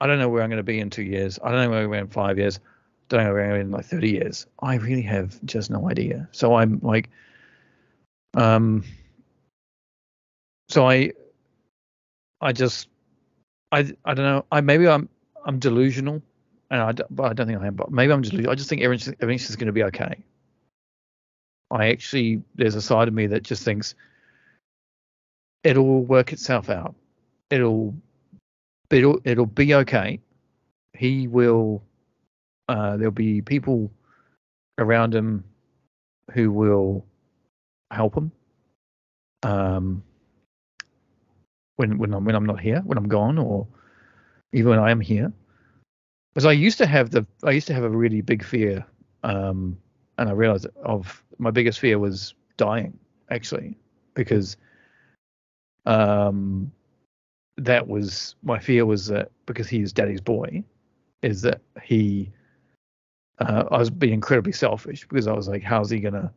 i don't know where i'm going to be in two years i don't know where i'm going to be in five years don't know where i'm going to be in like 30 years i really have just no idea so i'm like um so i i just I I don't know. I maybe I'm I'm delusional, and I but I don't think I am. But maybe I'm just I just think everything's everything's going to be okay. I actually there's a side of me that just thinks it'll work itself out. It'll it'll it'll be okay. He will. Uh, there'll be people around him who will help him. Um, when when I'm when I'm not here, when I'm gone, or even when I am here. Because I used to have the I used to have a really big fear, um, and I realized of my biggest fear was dying actually, because um, that was my fear was that because he's daddy's boy, is that he uh, I was being incredibly selfish because I was like, how's he gonna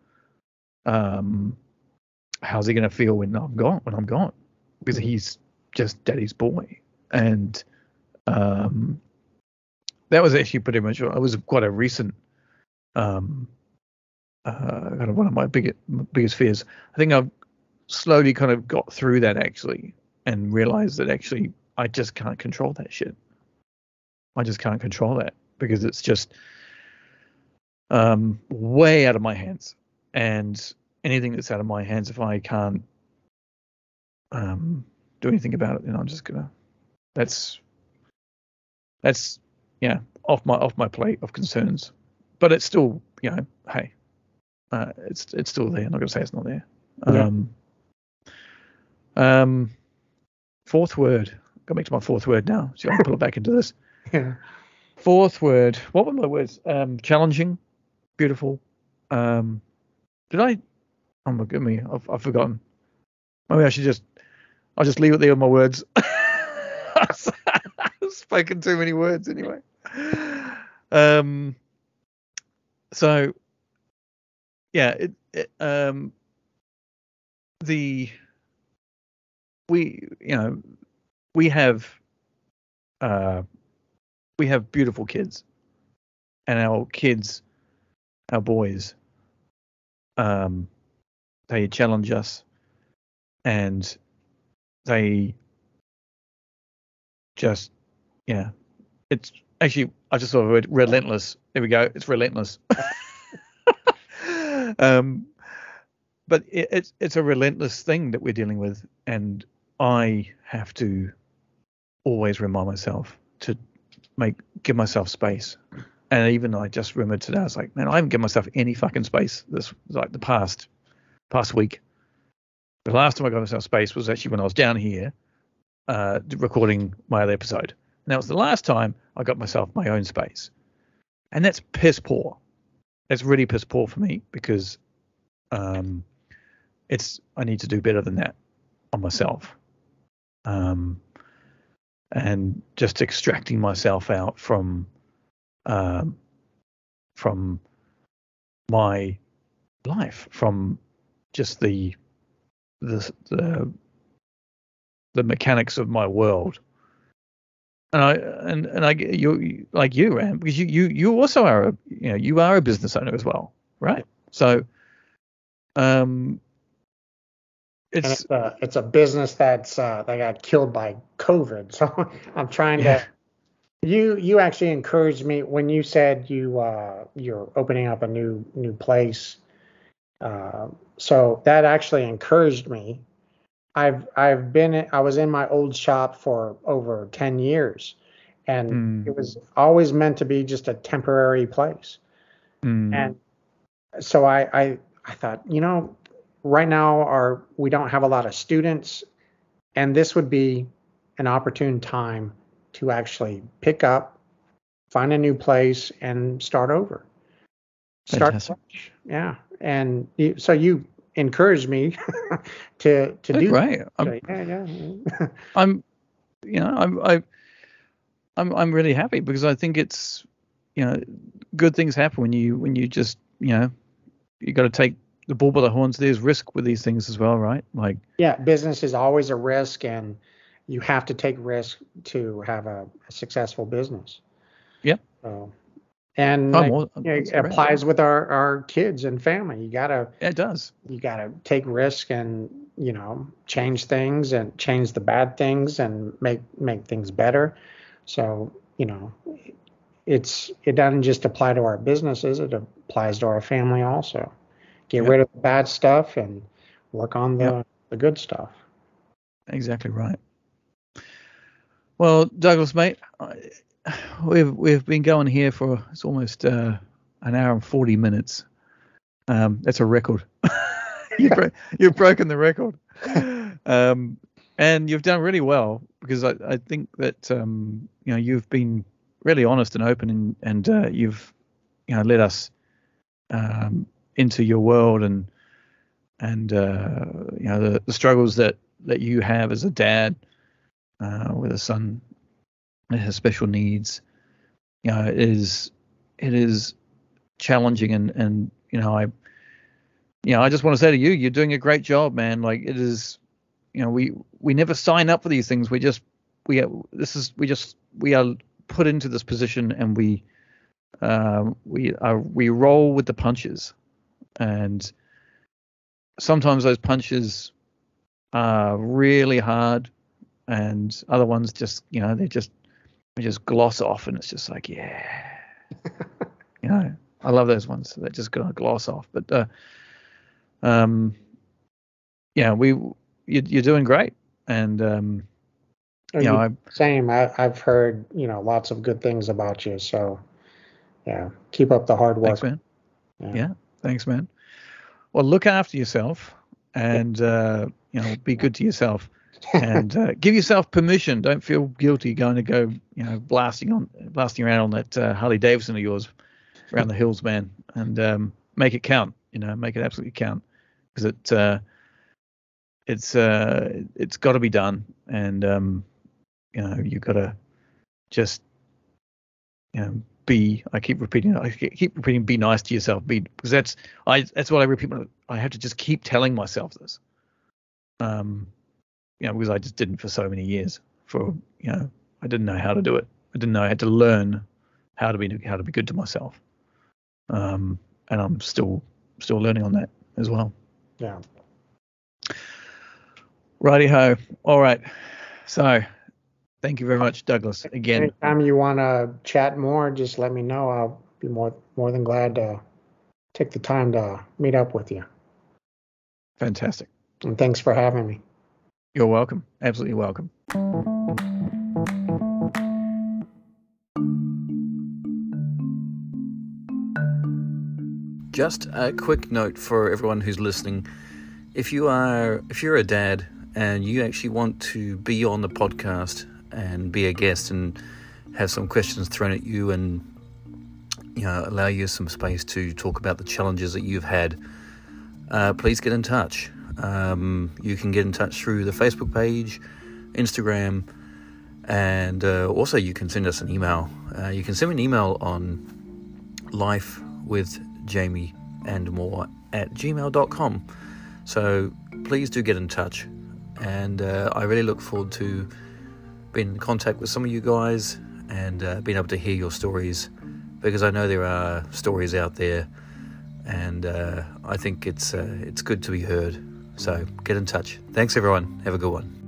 um, how's he gonna feel when I'm gone when I'm gone? because Mhm. he's just daddy's boy and um that was actually pretty much it was quite a recent um uh kind of one of my biggest biggest fears i think i've slowly kind of got through that actually and realize that actually i just can't control that shit i just can't control that because it's just um way out of my hands and anything that's out of my hands if i can't um, do anything about it, then I'm just gonna. That's that's yeah off my off my plate of concerns, but it's still you know hey, uh, it's it's still there. I'm not gonna say it's not there. Yeah. Um, um, fourth word. Go back to my fourth word now. So I'll pull it back into this. Yeah. Fourth word. What were my words? Um, challenging, beautiful. Um, did I? Oh my goodness, I've, I've forgotten. Maybe I should just. I'll just leave it there with my words. I've spoken too many words anyway. Um. So. Yeah. It. it um. The. We. You know. We have. Uh. We have beautiful kids. And our kids. Our boys. Um. They challenge us. And they just yeah it's actually i just saw the word relentless there we go it's relentless um but it, it's it's a relentless thing that we're dealing with and i have to always remind myself to make give myself space and even i just remembered today i was like man i haven't given myself any fucking space this like the past past week the last time I got myself space was actually when I was down here uh, recording my other episode. And that was the last time I got myself my own space. And that's piss poor. That's really piss poor for me because um, it's I need to do better than that on myself. Um, and just extracting myself out from um, from my life, from just the the the the mechanics of my world. And I and and I you like you, Ram, because you you you also are a you know you are a business owner as well, right? So, um, And it's it's a, it's a business that's uh, that got killed by COVID. So I'm trying Yeah. to. You you actually encouraged me when you said you uh, you're opening up a new new place. Uh, so that actually encouraged me. I've I've been I was in my old shop for over ten years, and Mm. it was always meant to be just a temporary place. mm, And so I, I I thought, you know, right now are we don't have a lot of students, and this would be an opportune time to actually pick up, find a new place, and start over. Start fresh. Yeah, and you, so you encouraged me to to oh, do. great. that. I'm, So, yeah, yeah. I'm, you know, I'm, I, I'm, I'm really happy because I think it's, you know, good things happen when you, when you just, you know, you got to take the bull by the horns. There's risk with these things as well, right? Like, yeah, business is always a risk, and you have to take risk to have a, a successful business. Yep. So, and I'm like, all, you it great. applies with our, our kids and family. You gotta it does. you gotta take risk and you know change things and change the bad things and make make things better. So you know, it's it doesn't just apply to our businesses; it applies to our family also. Get Yep. rid of the bad stuff and work on the Yep. the good stuff. Exactly right. Well, Douglas, mate, I, we've we've been going here for it's almost uh, an hour and forty minutes. Um, that's a record. you've, bro- you've broken the record, um, and you've done really well because I, I think that um, you know you've been really honest and open, and and uh, you've you know let us um, into your world and and uh, you know the, the struggles that that you have as a dad uh, with a son that has special needs. You know, it is it is challenging and and you know I you know I just want to say to you, you're doing a great job, man. Like it is, you know, we we never sign up for these things. We just we are, this is we just we are put into this position and we um, we are we roll with the punches and sometimes those punches are really hard and other ones just you know they just they just gloss off and it's just like yeah you know i love those ones that just gonna gloss off but uh um yeah we you, you're doing great and um you know i Same. I, I've heard you know lots of good things about you. So yeah, keep up the hard work. thanks man Yeah. yeah thanks man well look after yourself and uh you know be good to yourself and uh, give yourself permission. Don't feel guilty going to go, you know, blasting on, blasting around on that uh, Harley Davidson of yours around the hills, man, and um, make it count. You know, make it absolutely count because it, uh, it's, uh, it's got to be done, and um, you know, you've got to just, you know, be. I keep repeating. I keep repeating. Be nice to yourself. Be because that's I. That's what I repeat. I have to just keep telling myself this. Um, you know, because I just didn't for so many years. For you know, I didn't know how to do it. I didn't know I had to learn how to be how to be good to myself. Um, and I'm still still learning on that as well. Yeah. Righty ho. All right. So, thank you very much, Douglas. Again, Anytime you want to chat more, just let me know. I'll be more more than glad to take the time to meet up with you. fantastic. And thanks for having me. You're welcome. Absolutely welcome. Just a quick note for everyone who's listening. If you are if you're a dad and you actually want to be on the podcast and be a guest and have some questions thrown at you and you know allow you some space to talk about the challenges that you've had, uh, please get in touch. Um, you can get in touch through the Facebook page, Instagram, and uh, also you can send us an email. Uh, you can send me an email on life with Jamie and more at gmail.com. So please do get in touch. And uh, I really look forward to being in contact with some of you guys and uh, being able to hear your stories because I know there are stories out there and uh, I think it's uh, it's good to be heard. So get in touch. Thanks everyone. Have a good one.